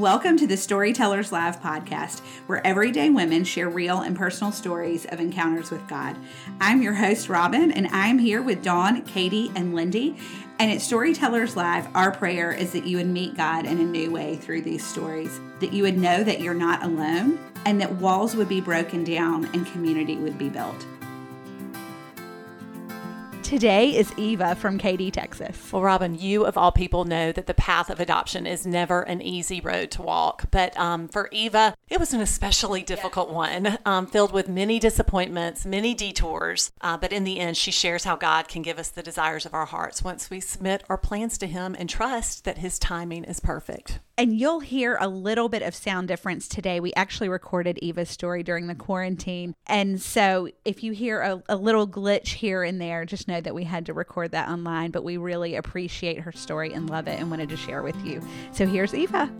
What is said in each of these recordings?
Welcome to the Storytellers Live podcast, where everyday women share real and personal stories of encounters with God. I'm your host, Robin, and I'm here with Dawn, Katie, and Lindy. And at Storytellers Live, our prayer is that you would meet God in a new way through these stories, that you would know that you're not alone, and that walls would be broken down and community would be built. Today is Eva from Katy, Texas. Well, Robin, you of all people know that the path of adoption is never an easy road to walk. But um, for Eva, it was an especially difficult yeah. one, um, filled with many disappointments, many detours. Uh, but in the end, she shares how God can give us the desires of our hearts once we submit our plans to Him and trust that His timing is perfect. And you'll hear a little bit of sound difference today. We actually recorded Eva's story during the quarantine. And so if you hear a, a, little glitch here and there, just know that we had to record that online. But we really appreciate her story and love it and wanted to share with you. So here's Eva.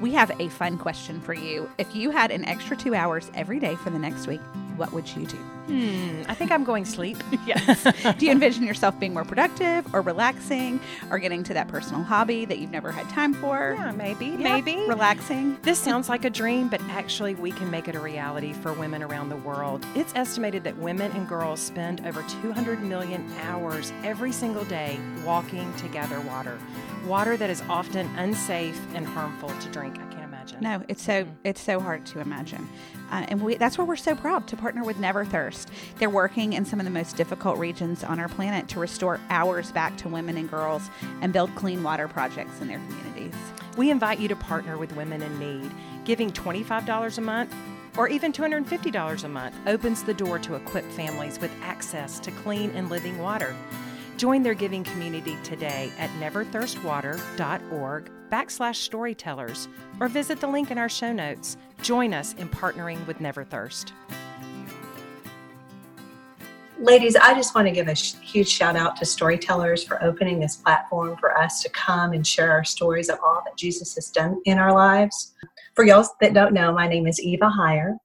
We have a fun question for you. If you had an extra two hours every day for the next week, what would you do? Hmm, I think I'm going sleep. yes. do you envision yourself being more productive or relaxing or getting to that personal hobby that you've never had time for? Yeah, maybe. Yeah, maybe. Relaxing. This sounds like a dream, but actually, we can make it a reality for women around the world. It's estimated that women and girls spend over 200 million hours every single day walking to gather water. Water that is often unsafe and harmful to drink. Imagine. No, it's so mm-hmm. it's so hard to imagine. Uh, and we, that's why we're so proud to partner with Never Thirst. They're working in some of the most difficult regions on our planet to restore hours back to women and girls and build clean water projects in their communities. We invite you to partner with Women in Need. Giving $25 a month or even $250 a month opens the door to equip families with access to clean and living water. Join their giving community today at neverthirstwater.org backslash storytellers or visit the link in our show notes. Join us in partnering with Never Thirst. Ladies, I just want to give a sh- huge shout out to Storytellers for opening this platform for us to come and share our stories of all that Jesus has done in our lives. For y'all that don't know, my name is Eva Heyer.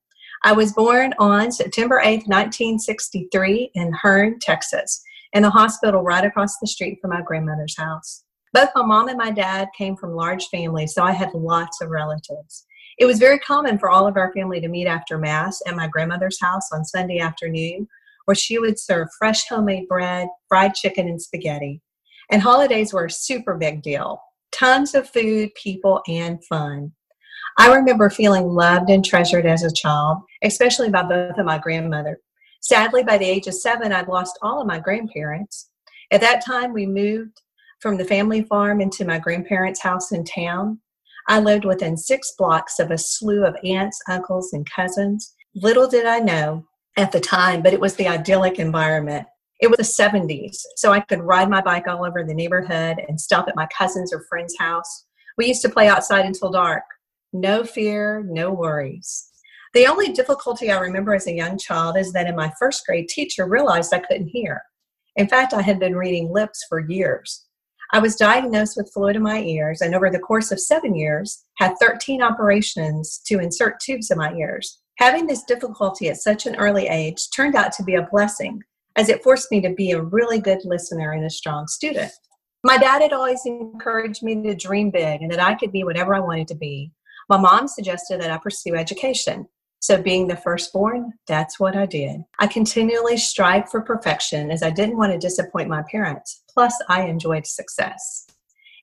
I was born on September 8th, 1963, in Hearne, Texas in the hospital right across the street from my grandmother's house. Both my mom and my dad came from large families, so I had lots of relatives. It was very common for all of our family to meet after Mass at my grandmother's house on Sunday afternoon, where she would serve fresh homemade bread, fried chicken, and spaghetti. And holidays were a super big deal tons of food, people, and fun. I remember feeling loved and treasured as a child, especially by both of my grandmother, Sadly, by the age of seven, I'd lost all of my grandparents. At that time, we moved from the family farm into my grandparents' house in town. I lived within six blocks of a slew of aunts, uncles, and cousins. Little did I know at the time, but it was the idyllic environment. It was the 70s, so I could ride my bike all over the neighborhood and stop at my cousin's or friend's house. We used to play outside until dark. No fear, no worries. The only difficulty I remember as a young child is that in my first grade, teacher realized I couldn't hear. In fact, I had been reading lips for years. I was diagnosed with fluid in my ears, and over the course of seven years, had 13 operations to insert tubes in my ears. Having this difficulty at such an early age turned out to be a blessing, as it forced me to be a really good listener and a strong student. My dad had always encouraged me to dream big and that I could be whatever I wanted to be. My mom suggested that I pursue education. So, being the firstborn, that's what I did. I continually strived for perfection as I didn't want to disappoint my parents. Plus, I enjoyed success.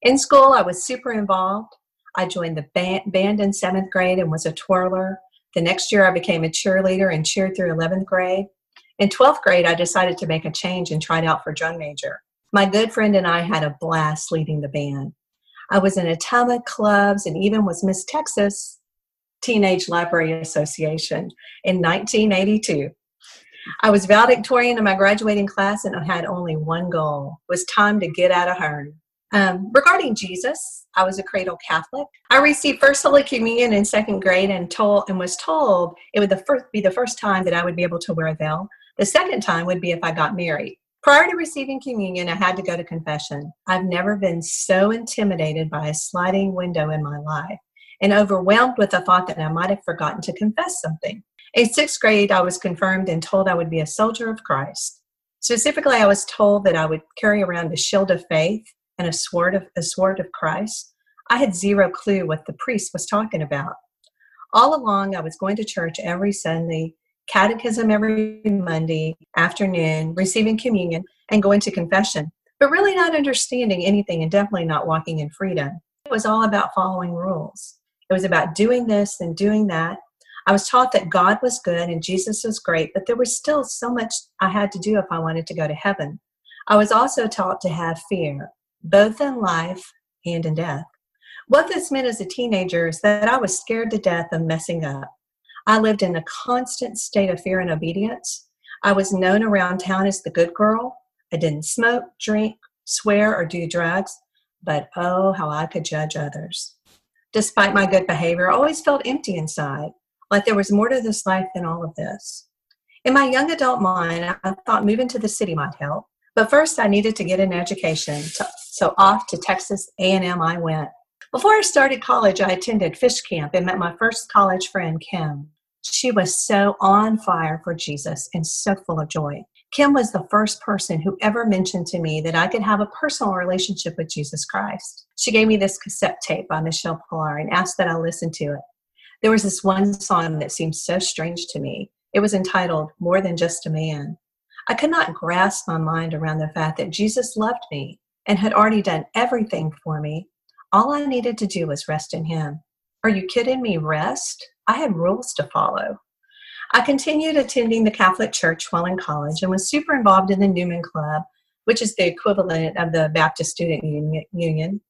In school, I was super involved. I joined the band, band in seventh grade and was a twirler. The next year, I became a cheerleader and cheered through 11th grade. In 12th grade, I decided to make a change and tried out for drum major. My good friend and I had a blast leading the band. I was in a ton of clubs and even was Miss Texas Teenage Library Association in 1982. I was valedictorian in my graduating class and I had only one goal was time to get out of Hearne. Um, regarding Jesus, I was a cradle Catholic. I received First Holy Communion in second grade and told and was told it would the first, be the first time that I would be able to wear a veil. The second time would be if I got married. Prior to receiving communion, I had to go to confession. I've never been so intimidated by a sliding window in my life and overwhelmed with the thought that I might have forgotten to confess something. In sixth grade, I was confirmed and told I would be a soldier of Christ. Specifically, I was told that I would carry around a shield of faith and a sword of a sword of Christ. I had zero clue what the priest was talking about. All along, I was going to church every Sunday, catechism every Monday afternoon, receiving communion, and going to confession, but really not understanding anything and definitely not walking in freedom. It was all about following rules. It was about doing this and doing that. I was taught that God was good and Jesus was great, but there was still so much I had to do if I wanted to go to heaven. I was also taught to have fear, both in life and in death. What this meant as a teenager is that I was scared to death of messing up. I lived in a constant state of fear and obedience. I was known around town as the good girl. I didn't smoke, drink, swear, or do drugs, but oh, how I could judge others. Despite my good behavior, I always felt empty inside, like there was more to this life than all of this. In my young adult mind, I thought moving to the city might help, but first I needed to get an education, so off to Texas A&M I went. Before I started college, I attended fish camp and met my first college friend, Kim. She was so on fire for Jesus and so full of joy. Kim was the first person who ever mentioned to me that I could have a personal relationship with Jesus Christ. She gave me this cassette tape by Michele Pillar and asked that I listen to it. There was this one song that seemed so strange to me. It was entitled More Than Just a Man. I could not grasp my mind around the fact that Jesus loved me and had already done everything for me all I needed to do was rest in Him. Are you kidding me? Rest? I had rules to follow. I continued attending the Catholic Church while in college and was super involved in the Newman Club, which is the equivalent of the Baptist Student Union.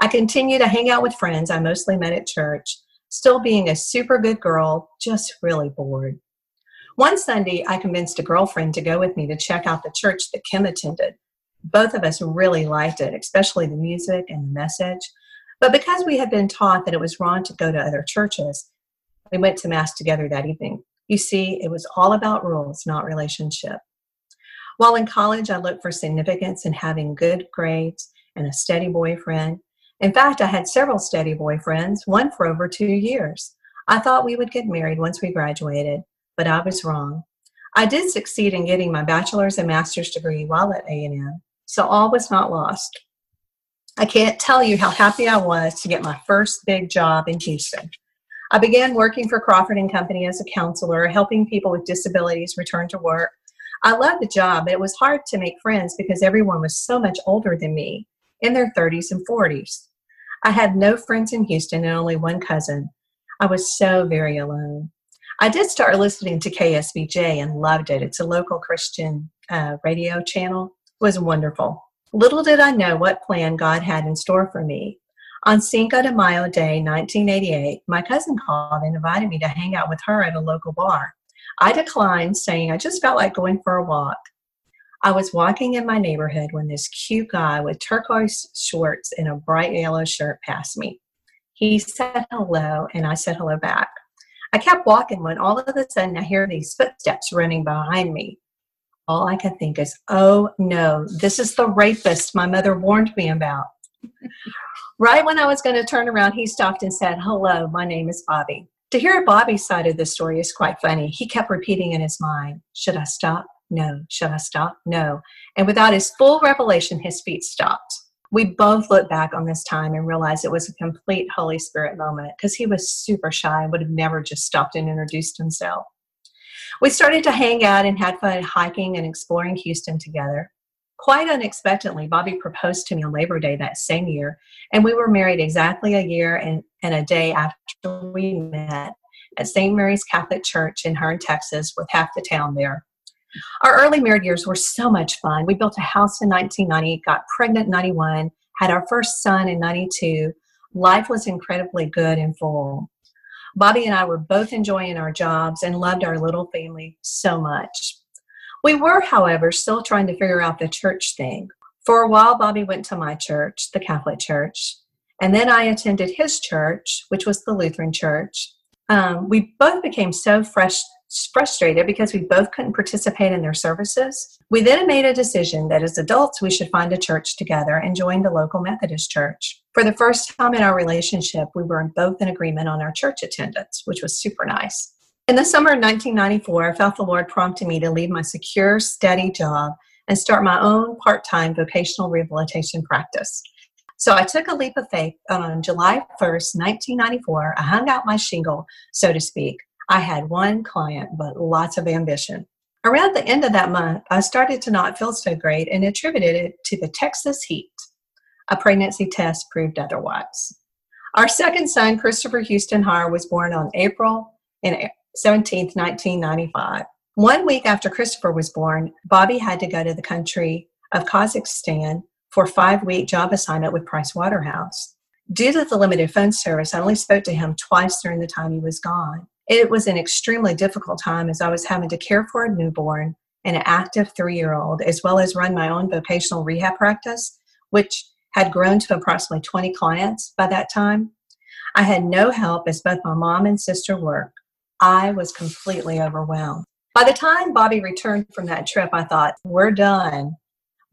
I continued to hang out with friends I mostly met at church, still being a super good girl, just really bored. One Sunday, I convinced a girlfriend to go with me to check out the church that Kim attended. Both of us really liked it, especially the music and the message. But because we had been taught that it was wrong to go to other churches, we went to Mass together that evening. You see, it was all about rules, not relationship. While in college, I looked for significance in having good grades and a steady boyfriend. In fact, I had several steady boyfriends, one for over two years. I thought we would get married once we graduated, but I was wrong. I did succeed in getting my bachelor's and master's degree while at A&M, so all was not lost. I can't tell you how happy I was to get my first big job in Houston. I began working for Crawford and Company as a counselor, helping people with disabilities return to work. I loved the job, but it was hard to make friends because everyone was so much older than me, in their 30s and 40s. I had no friends in Houston and only one cousin. I was so very alone. I did start listening to KSBJ and loved it. It's a local Christian uh, radio channel. It was wonderful. Little did I know what plan God had in store for me. On Cinco de Mayo Day 1988, my cousin called and invited me to hang out with her at a local bar. I declined, saying I just felt like going for a walk. I was walking in my neighborhood when this cute guy with turquoise shorts and a bright yellow shirt passed me. He said hello, and I said hello back. I kept walking when all of a sudden I hear these footsteps running behind me all I can think is, oh no, this is the rapist my mother warned me about. Right when I was going to turn around, he stopped and said, Hello, my name is Bobby. To hear Bobby's side of the story is quite funny. He kept repeating in his mind, Should I stop? No. Should I stop? No. And without his full revelation, his feet stopped. We both looked back on this time and realized it was a complete Holy Spirit moment because he was super shy and would have never just stopped and introduced himself. We started to hang out and had fun hiking and exploring Houston together. Quite unexpectedly, Bobby proposed to me on Labor Day that same year, and we were married exactly a year and, and a day after we met at St. Mary's Catholic Church in Hearne, Texas, with half the town there. Our early married years were so much fun. We built a house in 1990, got pregnant in 91, had our first son in 92. Life was incredibly good and full. Bobby and I were both enjoying our jobs and loved our little family so much. We were, however, still trying to figure out the church thing. For a while, Bobby went to my church, the Catholic Church, and then I attended his church, which was the Lutheran Church. Um, we both became so fresh, frustrated because we both couldn't participate in their services. We then made a decision that as adults we should find a church together and joined the local Methodist church. For the first time in our relationship, we were both in agreement on our church attendance, which was super nice. In the summer of 1994, I felt the Lord prompting me to leave my secure, steady job and start my own part time vocational rehabilitation practice. So I took a leap of faith on July 1st, 1994. I hung out my shingle, so to speak. I had one client, but lots of ambition. Around the end of that month, I started to not feel so great and attributed it to the Texas heat. A pregnancy test proved otherwise. Our second son, Christopher Houston Har, was born on April 17, 1995. One week after Christopher was born, Bobby had to go to the country of Kazakhstan for five week job assignment with Price Waterhouse. Due to the limited phone service, I only spoke to him twice during the time he was gone. It was an extremely difficult time as I was having to care for a newborn and an active three year old, as well as run my own vocational rehab practice, which had grown to approximately 20 clients by that time. I had no help as both my mom and sister worked. I was completely overwhelmed. By the time Bobby returned from that trip, I thought, we're done.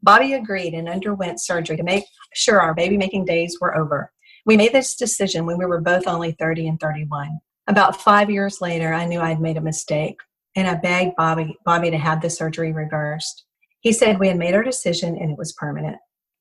Bobby agreed and underwent surgery to make sure our baby making days were over. We made this decision when we were both only 30 and 31. About five years later, I knew I'd made a mistake, and I begged Bobby, Bobby to have the surgery reversed. He said we had made our decision and it was permanent.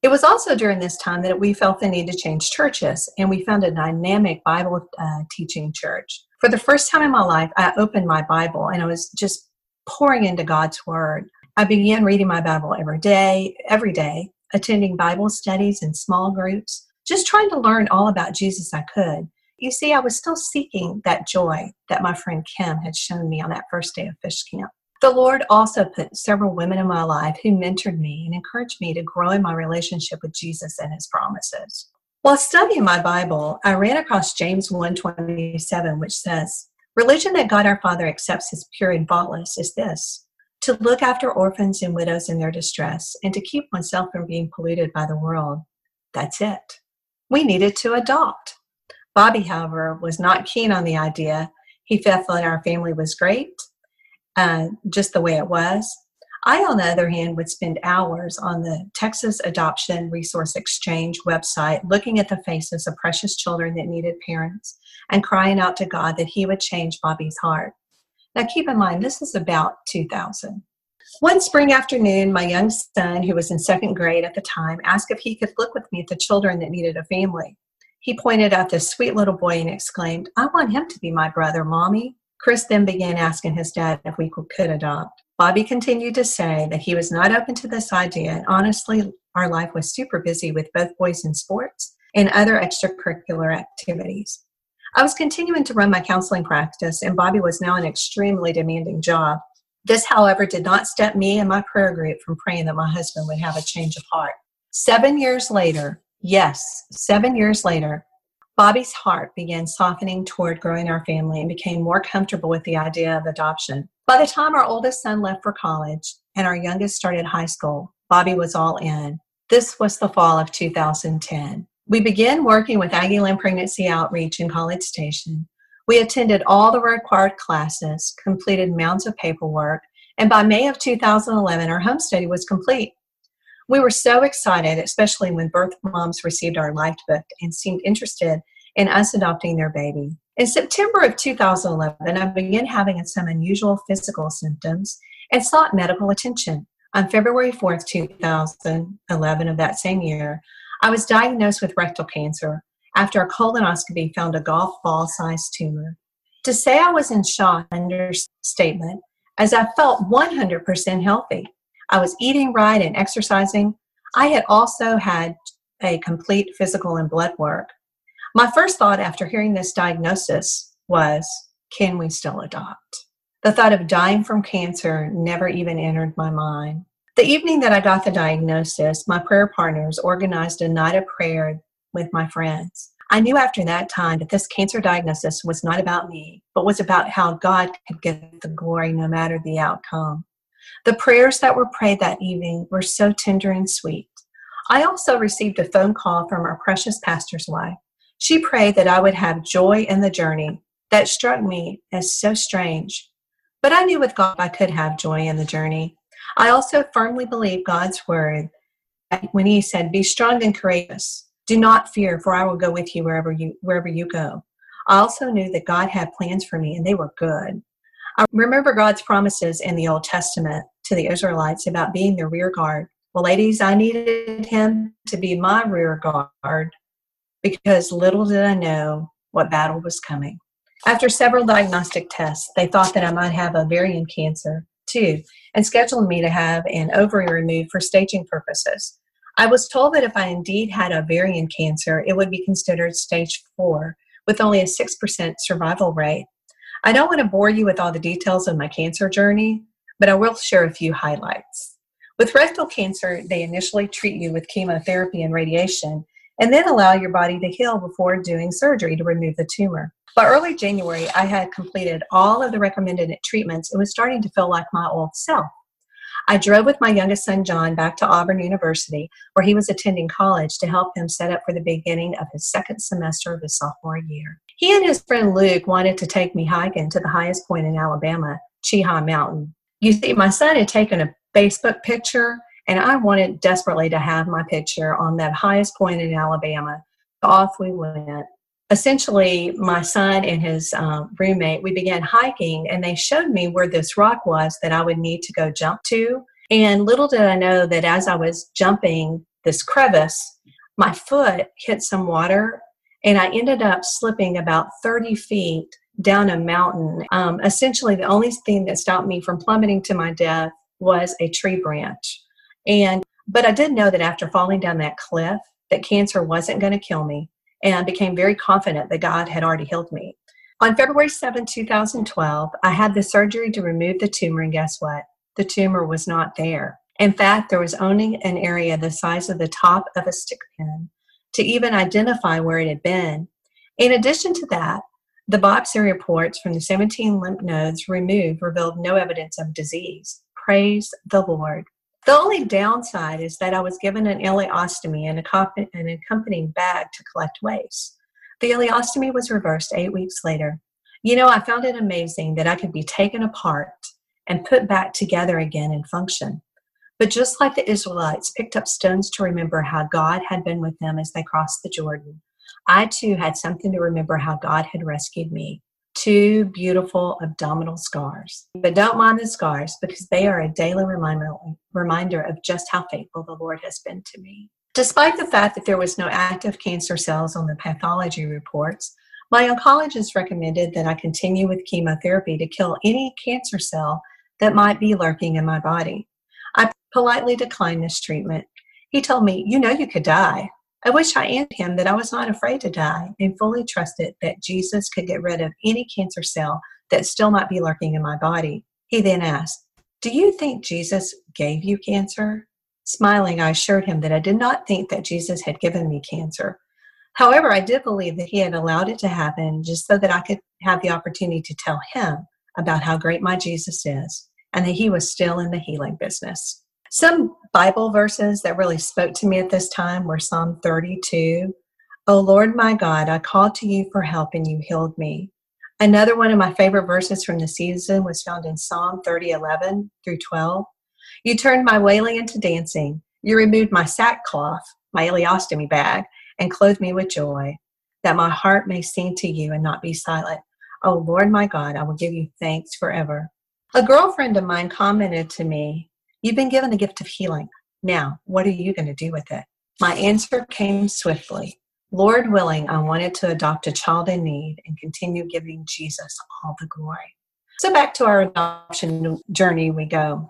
It was also during this time that we felt the need to change churches, and we found a dynamic Bible uh, teaching church. For the first time in my life, I opened my Bible and I was just pouring into God's Word. I began reading my Bible every day, every day, attending Bible studies in small groups, just trying to learn all about Jesus I could. You see, I was still seeking that joy that my friend Kim had shown me on that first day of fish camp. The Lord also put several women in my life who mentored me and encouraged me to grow in my relationship with Jesus and his promises. While studying my Bible, I ran across James 1:27 which says, "Religion that God our Father accepts as pure and faultless is this: to look after orphans and widows in their distress and to keep oneself from being polluted by the world. That's it." We needed to adopt. Bobby, however, was not keen on the idea. He felt that our family was great, uh, just the way it was. I, on the other hand, would spend hours on the Texas Adoption Resource Exchange website looking at the faces of precious children that needed parents and crying out to God that He would change Bobby's heart. Now, keep in mind, this is about 2000. One spring afternoon, my young son, who was in second grade at the time, asked if he could look with me at the children that needed a family. He pointed out this sweet little boy and exclaimed, I want him to be my brother, Mommy. Chris then began asking his dad if we could adopt. Bobby continued to say that he was not open to this idea, and honestly, our life was super busy with both boys in sports and other extracurricular activities. I was continuing to run my counseling practice, and Bobby was now an extremely demanding job. This, however, did not stop me and my prayer group from praying that my husband would have a change of heart. Seven years later, Yes, seven years later, Bobby's heart began softening toward growing our family and became more comfortable with the idea of adoption. By the time our oldest son left for college and our youngest started high school, Bobby was all in. This was the fall of 2010. We began working with Aggieland Pregnancy Outreach in College Station. We attended all the required classes, completed mounds of paperwork, and by May of 2011, our home study was complete. We were so excited, especially when birth moms received our life book and seemed interested in us adopting their baby. In September of 2011, I began having some unusual physical symptoms and sought medical attention. On February 4th, 2011 of that same year, I was diagnosed with rectal cancer after a colonoscopy found a golf ball sized tumor. To say I was in shock, understatement, as I felt 100% healthy. I was eating right and exercising. I had also had a complete physical and blood work. My first thought after hearing this diagnosis was can we still adopt? The thought of dying from cancer never even entered my mind. The evening that I got the diagnosis, my prayer partners organized a night of prayer with my friends. I knew after that time that this cancer diagnosis was not about me, but was about how God could get the glory no matter the outcome. The prayers that were prayed that evening were so tender and sweet. I also received a phone call from our precious pastor's wife. She prayed that I would have joy in the journey. That struck me as so strange. But I knew with God I could have joy in the journey. I also firmly believe God's word when he said, Be strong and courageous. Do not fear, for I will go with you wherever you wherever you go. I also knew that God had plans for me and they were good. I remember God's promises in the Old Testament to the Israelites about being the rear guard Well, ladies, I needed him to be my rear guard because little did I know what battle was coming. After several diagnostic tests, they thought that I might have ovarian cancer too and scheduled me to have an ovary removed for staging purposes. I was told that if I indeed had ovarian cancer, it would be considered stage four with only a 6% survival rate. I don't want to bore you with all the details of my cancer journey, but I will share a few highlights. With rectal cancer, they initially treat you with chemotherapy and radiation and then allow your body to heal before doing surgery to remove the tumor. By early January, I had completed all of the recommended treatments and was starting to feel like my old self. I drove with my youngest son, John, back to Auburn University, where he was attending college to help him set up for the beginning of his second semester of his sophomore year. He and his friend Luke wanted to take me hiking to the highest point in Alabama, Cheaha Mountain. You see, my son had taken a Facebook picture, and I wanted desperately to have my picture on that highest point in Alabama. Off we went essentially my son and his um, roommate we began hiking and they showed me where this rock was that i would need to go jump to and little did i know that as i was jumping this crevice my foot hit some water and i ended up slipping about 30 feet down a mountain um, essentially the only thing that stopped me from plummeting to my death was a tree branch and but i did know that after falling down that cliff that cancer wasn't going to kill me and became very confident that God had already healed me. On February 7, 2012, I had the surgery to remove the tumor, and guess what? The tumor was not there. In fact, there was only an area the size of the top of a stick pin to even identify where it had been. In addition to that, the biopsy reports from the 17 lymph nodes removed revealed no evidence of disease. Praise the Lord. The only downside is that I was given an ileostomy and an accompanying bag to collect waste. The ileostomy was reversed eight weeks later. You know, I found it amazing that I could be taken apart and put back together again and function. But just like the Israelites picked up stones to remember how God had been with them as they crossed the Jordan, I too had something to remember how God had rescued me two beautiful abdominal scars. But don't mind the scars because they are a daily reminder, reminder of just how faithful the Lord has been to me. Despite the fact that there was no active cancer cells on the pathology reports, my oncologist recommended that I continue with chemotherapy to kill any cancer cell that might be lurking in my body. I politely declined this treatment. He told me, You know, you could die. I wish I answered him that I was not afraid to die and fully trusted that Jesus could get rid of any cancer cell that still might be lurking in my body. He then asked, Do you think Jesus gave you cancer? Smiling, I assured him that I did not think that Jesus had given me cancer. However, I did believe that he had allowed it to happen just so that I could have the opportunity to tell him about how great my Jesus is and that he was still in the healing business. Some Bible verses that really spoke to me at this time were Psalm 32. O Lord my God, I called to you for help and you healed me. Another one of my favorite verses from the season was found in Psalm 30, 11 through 12. You turned my wailing into dancing. You removed my sackcloth, my ileostomy bag, and clothed me with joy, that my heart may sing to you and not be silent. O Lord my God, I will give you thanks forever. A girlfriend of mine commented to me You've been given the gift of healing. Now, what are you going to do with it? My answer came swiftly. Lord willing, I wanted to adopt a child in need and continue giving Jesus all the glory. So, back to our adoption journey we go.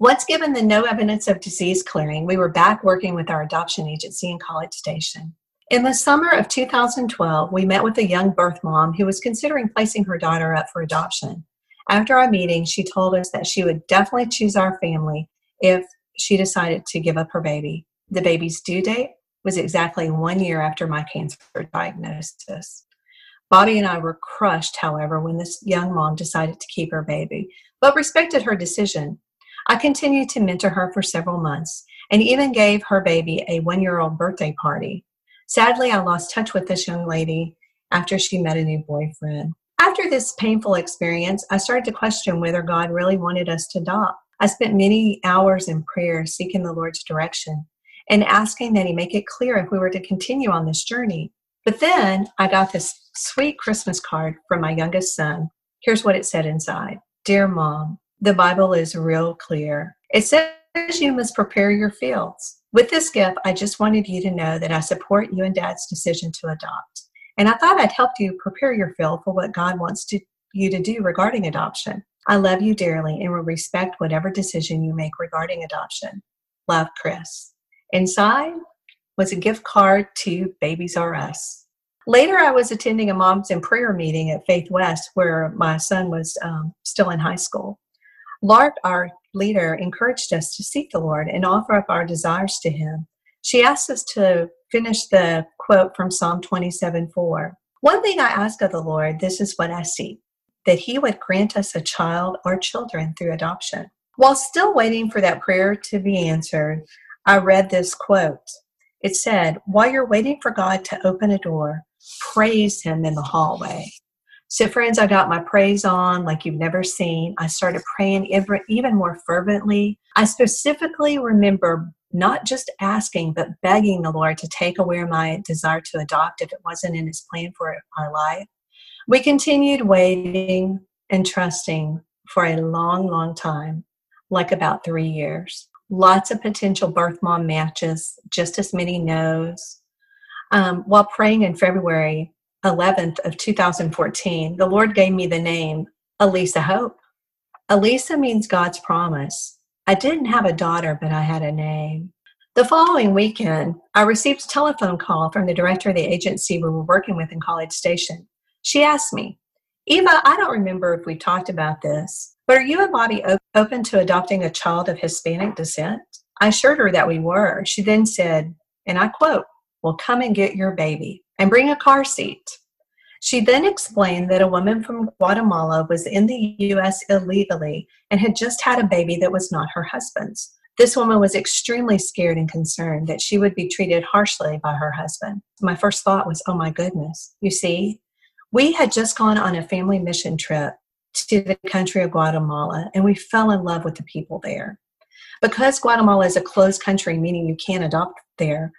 Once given the no evidence of disease clearing, we were back working with our adoption agency in College Station. In the summer of 2012, we met with a young birth mom who was considering placing her daughter up for adoption. After our meeting, she told us that she would definitely choose our family if she decided to give up her baby. The baby's due date was exactly one year after my cancer diagnosis. Bobby and I were crushed, however, when this young mom decided to keep her baby, but respected her decision. I continued to mentor her for several months and even gave her baby a one year old birthday party. Sadly, I lost touch with this young lady after she met a new boyfriend. After this painful experience, I started to question whether God really wanted us to adopt. I spent many hours in prayer seeking the Lord's direction and asking that He make it clear if we were to continue on this journey. But then I got this sweet Christmas card from my youngest son. Here's what it said inside Dear Mom, the Bible is real clear. It says you must prepare your fields. With this gift, I just wanted you to know that I support you and Dad's decision to adopt. And I thought I'd help you prepare your field for what God wants to, you to do regarding adoption. I love you dearly and will respect whatever decision you make regarding adoption. Love, Chris. Inside was a gift card to Babies R Us. Later, I was attending a Moms in Prayer meeting at Faith West where my son was um, still in high school. Lark, our leader, encouraged us to seek the Lord and offer up our desires to Him. She asked us to finish the quote from Psalm 27 4. One thing I ask of the Lord, this is what I seek that He would grant us a child or children through adoption. While still waiting for that prayer to be answered, I read this quote. It said, While you're waiting for God to open a door, praise Him in the hallway. So, friends, I got my praise on like you've never seen. I started praying even more fervently. I specifically remember not just asking, but begging the Lord to take away my desire to adopt if it wasn't in His plan for our life. We continued waiting and trusting for a long, long time, like about three years. Lots of potential birth mom matches, just as many no's. Um, while praying in February, 11th of 2014, the Lord gave me the name Elisa Hope. Elisa means God's promise. I didn't have a daughter, but I had a name. The following weekend, I received a telephone call from the director of the agency we were working with in College Station. She asked me, Eva, I don't remember if we talked about this, but are you and Bobby open to adopting a child of Hispanic descent? I assured her that we were. She then said, and I quote, Well, come and get your baby and bring a car seat. She then explained that a woman from Guatemala was in the U.S. illegally and had just had a baby that was not her husband's. This woman was extremely scared and concerned that she would be treated harshly by her husband. My first thought was, oh my goodness. You see, we had just gone on a family mission trip to the country of Guatemala and we fell in love with the people there. Because Guatemala is a closed country, meaning you can't adopt there,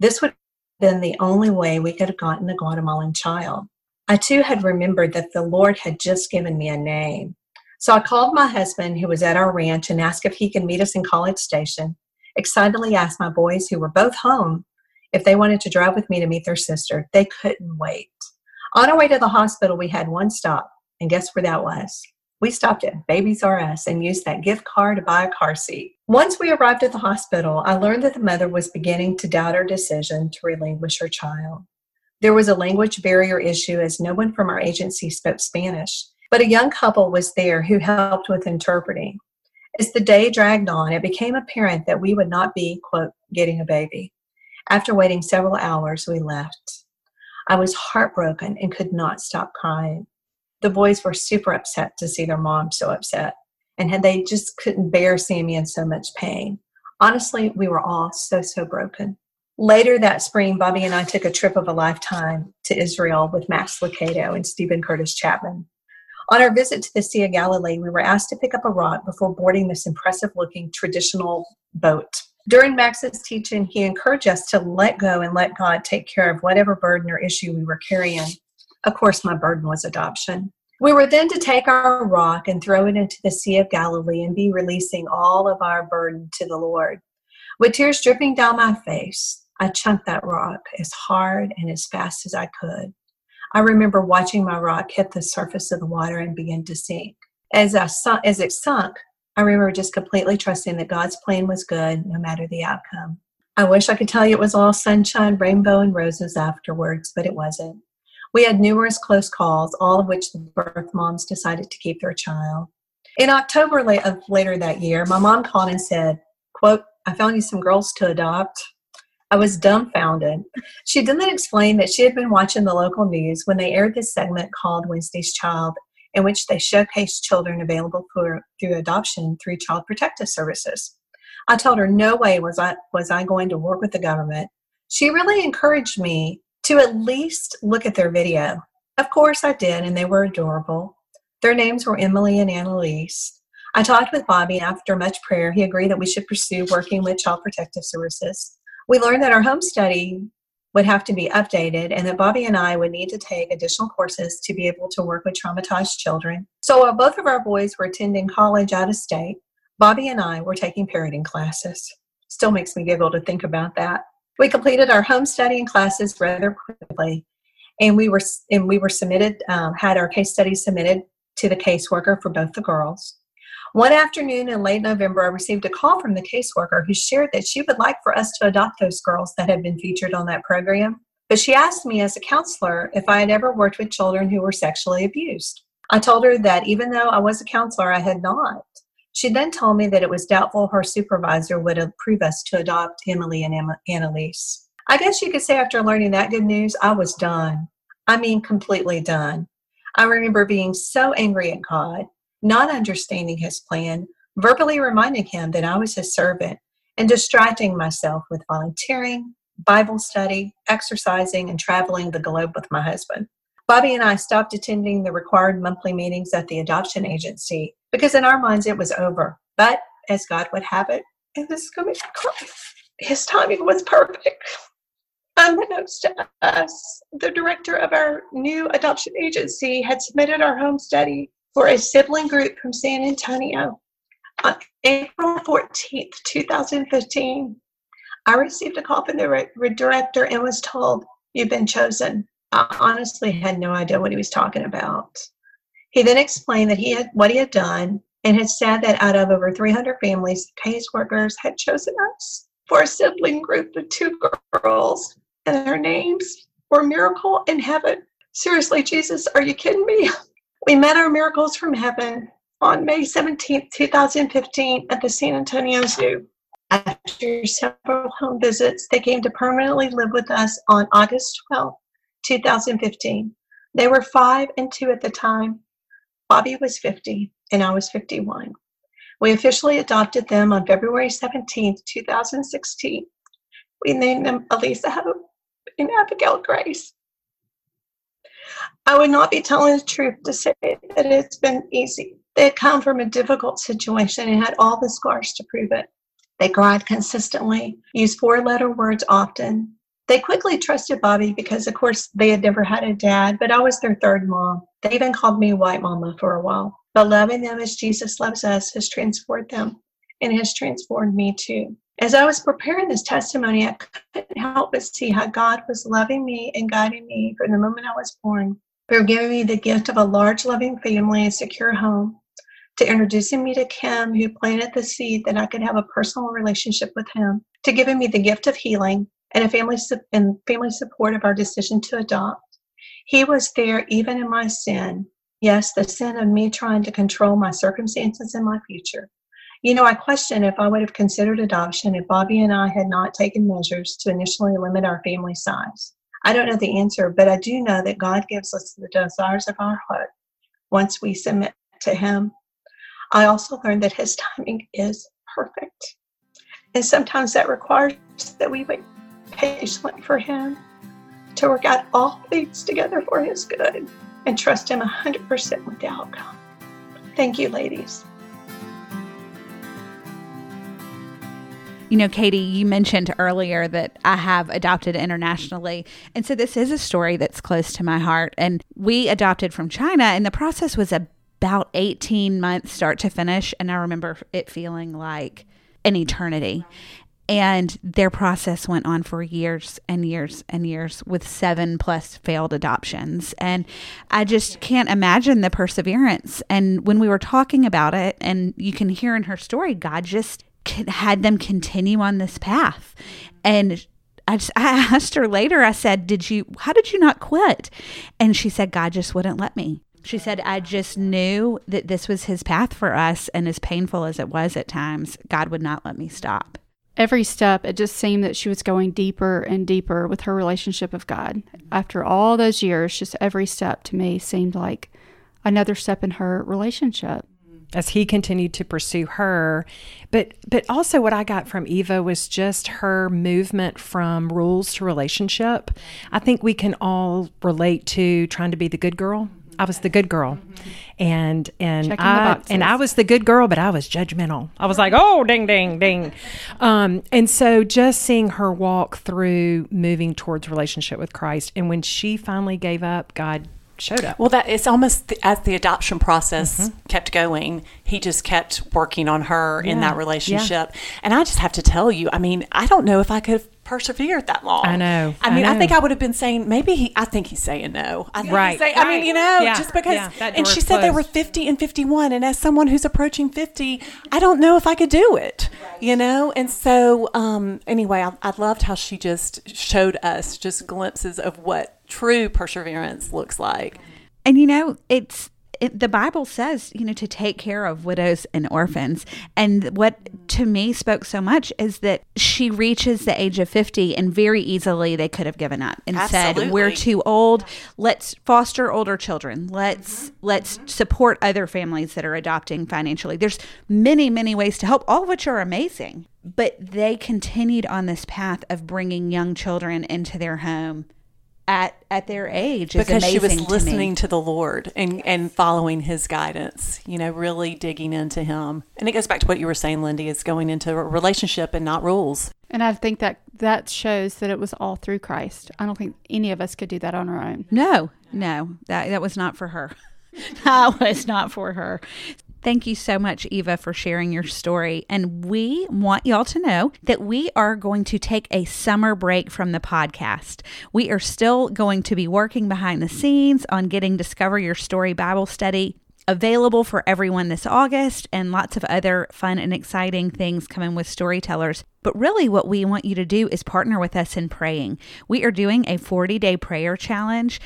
this would have been the only way we could have gotten a Guatemalan child. I too had remembered that the Lord had just given me a name. So I called my husband, who was at our ranch, and asked if he could meet us in College Station. Excitedly asked my boys, who were both home, if they wanted to drive with me to meet their sister. They couldn't wait. On our way to the hospital, we had one stop, and guess where that was? We stopped at Babies R Us and used that gift card to buy a car seat. Once we arrived at the hospital, I learned that the mother was beginning to doubt her decision to relinquish her child. There was a language barrier issue as no one from our agency spoke Spanish, but a young couple was there who helped with interpreting. As the day dragged on, it became apparent that we would not be, quote, getting a baby. After waiting several hours, we left. I was heartbroken and could not stop crying. The boys were super upset to see their mom so upset and had they just couldn't bear seeing me in so much pain. Honestly, we were all so, so broken. Later that spring, Bobby and I took a trip of a lifetime to Israel with Max Lucado and Steven Curtis Chapman. On our visit to the Sea of Galilee, we were asked to pick up a rock before boarding this impressive looking traditional boat. During Max's teaching, he encouraged us to let go and let God take care of whatever burden or issue we were carrying. Of course, my burden was adoption. We were then to take our rock and throw it into the Sea of Galilee and be releasing all of our burden to the Lord. With tears dripping down my face, I chunked that rock as hard and as fast as I could. I remember watching my rock hit the surface of the water and begin to sink. As, I sunk, as it sunk, I remember just completely trusting that God's plan was good no matter the outcome. I wish I could tell you it was all sunshine, rainbow, and roses afterwards, but it wasn't. We had numerous close calls, all of which the birth moms decided to keep their child. In October of later that year, my mom called and said, quote, I found you some girls to adopt. I was dumbfounded. She then explained that she had been watching the local news when they aired this segment called Wednesday's Child, in which they showcased children available for through adoption through Child Protective Services. I told her no way was I was I going to work with the government. She really encouraged me to at least look at their video. Of course, I did, and they were adorable. Their names were Emily and Annalise. I talked with Bobby, and after much prayer, he agreed that we should pursue working with Child Protective Services. We learned that our home study would have to be updated and that Bobby and I would need to take additional courses to be able to work with traumatized children. So while both of our boys were attending college out of state, Bobby and I were taking parenting classes. Still makes me giggle to think about that. We completed our home study and classes rather quickly, and we were and we were submitted um, had our case studies submitted to the caseworker for both the girls. One afternoon in late November, I received a call from the caseworker who shared that she would like for us to adopt those girls that had been featured on that program. But she asked me as a counselor if I had ever worked with children who were sexually abused. I told her that even though I was a counselor, I had not. She then told me that it was doubtful her supervisor would approve us to adopt Emily and Annalise. I guess you could say after learning that good news, I was done. I mean, completely done. I remember being so angry at God, not understanding his plan, verbally reminding him that I was his servant, and distracting myself with volunteering, Bible study, exercising, and traveling the globe with my husband. Bobby and I stopped attending the required monthly meetings at the adoption agency because in our minds it was over. But as God would have it, this is going to cry, his timing was perfect. Unbeknownst to us, the director of our new adoption agency had submitted our home study for a sibling group from San Antonio. On April 14th, 2015, I received a call from the director and was told, You've been chosen. I honestly had no idea what he was talking about. He then explained that he had what he had done and had said that out of over 300 families, caseworkers had chosen us for a sibling group of two girls, and their names were Miracle and Heaven. Seriously, Jesus, are you kidding me? We met our miracles from heaven on May 17, 2015, at the San Antonio Zoo. After several home visits, they came to permanently live with us on August 12, 2015. They were five and two at the time. Bobby was 50 and I was 51. We officially adopted them on February 17, 2016. We named them Elisa Hope and Abigail Grace. I would not be telling the truth to say that it's been easy. They had come from a difficult situation and had all the scars to prove it. They cried consistently, used four letter words often, they quickly trusted Bobby because, of course, they had never had a dad, but I was their third mom. They even called me White Mama for a while. But loving them as Jesus loves us has transformed them and has transformed me too. As I was preparing this testimony, I couldn't help but see how God was loving me and guiding me from the moment I was born. For giving me the gift of a large, loving family and secure home, to introducing me to Kim, who planted the seed that I could have a personal relationship with him, to giving me the gift of healing, and a family and family support of our decision to adopt. He was there even in my sin. Yes, the sin of me trying to control my circumstances and my future. You know, I question if I would have considered adoption if Bobby and I had not taken measures to initially limit our family size. I don't know the answer, but I do know that God gives us the desires of our heart once we submit to Him. I also learned that His timing is perfect. And sometimes that requires that we wait patiently for Him to work out all things together for His good and trust Him 100% with the outcome. Thank you, ladies. You know, Katie, you mentioned earlier that I have adopted internationally. And so this is a story that's close to my heart. And we adopted from China, and the process was about 18 months start to finish. And I remember it feeling like an eternity. And their process went on for years and years and years with seven plus failed adoptions. And I just can't imagine the perseverance. And when we were talking about it, and you can hear in her story, God just had them continue on this path. And I just I asked her later, I said, Did you how did you not quit? And she said, God just wouldn't let me. She said, I just knew that this was his path for us. And as painful as it was at times, God would not let me stop every step, it just seemed that she was going deeper and deeper with her relationship with God. After all those years, just every step to me seemed like another step in her relationship. As he continued to pursue her, but but also what I got from Eva was just her movement from rules to relationship. I think we can all relate to trying to be the good girl. I was the good girl, and and Checking I and I was the good girl, but I was judgmental. I was like, oh, ding, ding, ding, um, and so just seeing her walk through moving towards relationship with Christ, and when she finally gave up, God showed up. Well, that it's almost the, as the adoption process kept going, he just kept working on her in that relationship. And I just have to tell you, I mean, I don't know if I could have persevered that long. I know, I I mean, I, know. think I would have been saying maybe he. I think he's saying no. I think he's Right, saying- I mean, you know, Yeah, just because. yeah, and she said they were fifty and fifty-one, and as someone who's approaching fifty, I don't know if I could do it. You know, and so um, anyway, I, I loved how she just showed us just glimpses of what true perseverance looks like. And you know, it's it, the Bible says, you know, to take care of widows and orphans. And what to me spoke so much is that she reaches the age of 50 and very easily they could have given up and said, "We're too old. Let's foster older children. Let's mm-hmm. let's support other families that are adopting financially." There's many, many ways to help, all of which are amazing. But they continued on this path of bringing young children into their home at at their age is because she was amazing to me. listening to, the Lord and and following His guidance. You know, really digging into Him. And it goes back to what you were saying, Lindy, is going into a relationship and not rules. And I think that that shows that it was all through Christ. I don't think any of us could do that on our own. No, no, that that was not for her. that was not for her. Thank you so much, Eva, for sharing your story. And we want y'all to know that we are going to take a summer break from the podcast. We are still going to be working behind the scenes on getting Discover Your Story Bible Study available for everyone this August and lots of other fun and exciting things coming with storytellers. But really, what we want you to do is partner with us in praying. We are doing a 40 day prayer challenge.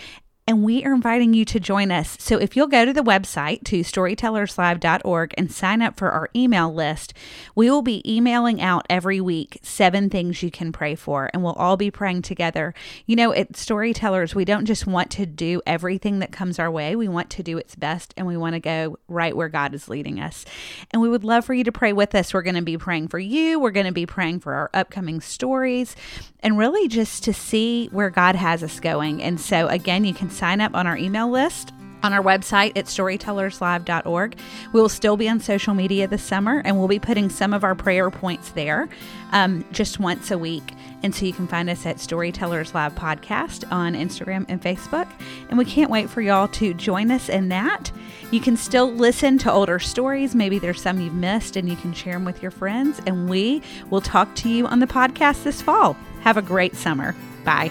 And we are inviting you to join us. So if you'll go to the website to storytellerslive.org and sign up for our email list, we will be emailing out every week seven things you can pray for, and we'll all be praying together. You know, at Storytellers, we don't just want to do everything that comes our way, we want to do its best, and we want to go right where God is leading us. And we would love for you to pray with us. We're going to be praying for you, we're going to be praying for our upcoming stories, and really just to see where God has us going. And so, again, you can sign up on our email list on our website at storytellerslive.org. We will still be on social media this summer and we'll be putting some of our prayer points there um, just once a week. And so you can find us at Storytellers Live Podcast on Instagram and Facebook. And we can't wait for y'all to join us in that. You can still listen to older stories. Maybe there's some you've missed and you can share them with your friends. And we will talk to you on the podcast this fall. Have a great summer. Bye.